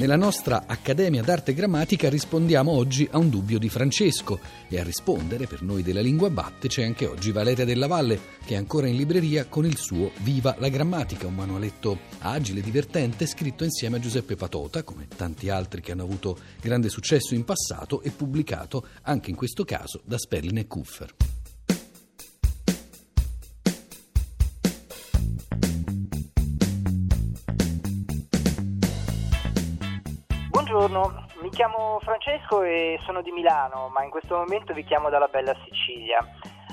Nella nostra Accademia d'Arte Grammatica rispondiamo oggi a un dubbio di Francesco e a rispondere per noi della Lingua Batte c'è anche oggi Valeria Della Valle che è ancora in libreria con il suo Viva la Grammatica, un manualetto agile, divertente, scritto insieme a Giuseppe Patota, come tanti altri che hanno avuto grande successo in passato e pubblicato anche in questo caso da Sperlin e Kuffer. Buongiorno, mi chiamo Francesco e sono di Milano, ma in questo momento vi chiamo dalla bella Sicilia.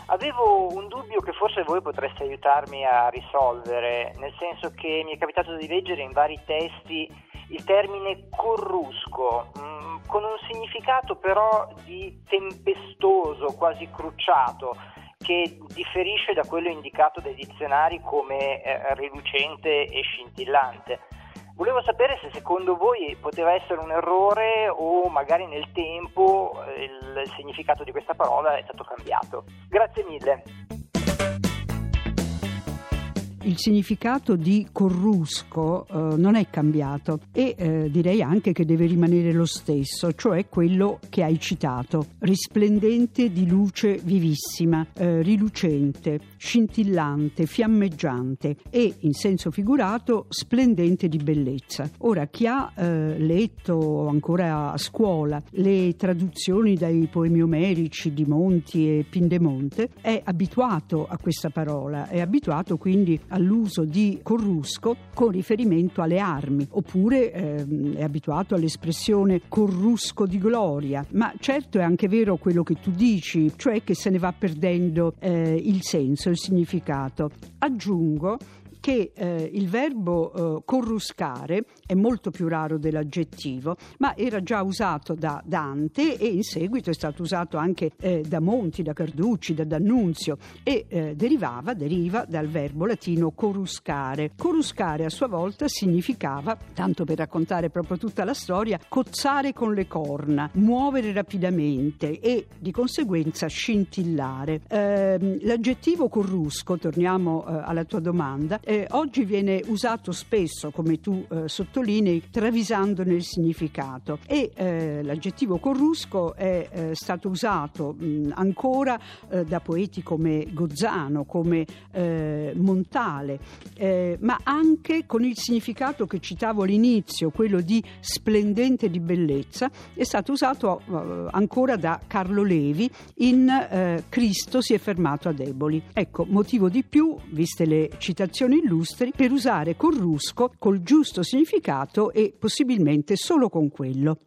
Avevo un dubbio che forse voi potreste aiutarmi a risolvere, nel senso che mi è capitato di leggere in vari testi il termine corrusco, mm, con un significato però di tempestoso, quasi crucciato, che differisce da quello indicato dai dizionari come eh, rilucente e scintillante. Volevo sapere se secondo voi poteva essere un errore o magari nel tempo eh, il, il significato di questa parola è stato cambiato. Grazie mille il significato di corrusco eh, non è cambiato e eh, direi anche che deve rimanere lo stesso, cioè quello che hai citato, risplendente di luce vivissima, eh, rilucente, scintillante, fiammeggiante e in senso figurato splendente di bellezza. Ora chi ha eh, letto ancora a scuola le traduzioni dai poemi omerici di Monti e Pindemonte è abituato a questa parola, è abituato quindi a all'uso di corrusco con riferimento alle armi, oppure ehm, è abituato all'espressione corrusco di gloria, ma certo è anche vero quello che tu dici, cioè che se ne va perdendo eh, il senso, il significato. Aggiungo che eh, il verbo eh, corruscare è molto più raro dell'aggettivo, ma era già usato da Dante e in seguito è stato usato anche eh, da Monti, da Carducci, da D'Annunzio e eh, derivava, deriva dal verbo latino coruscare. Coruscare a sua volta significava, tanto per raccontare proprio tutta la storia, cozzare con le corna, muovere rapidamente e di conseguenza scintillare. Ehm, l'aggettivo corrusco, torniamo eh, alla tua domanda, eh, oggi viene usato spesso, come tu eh, sottolinei, travisandone il significato e eh, l'aggettivo corrusco è eh, stato usato mh, ancora eh, da poeti come Gozzano, come eh, Montale, ma anche con il significato che citavo all'inizio, quello di splendente di bellezza, è stato usato ancora da Carlo Levi in Cristo si è fermato a deboli. Ecco, motivo di più, viste le citazioni illustri per usare corrusco col giusto significato e possibilmente solo con quello.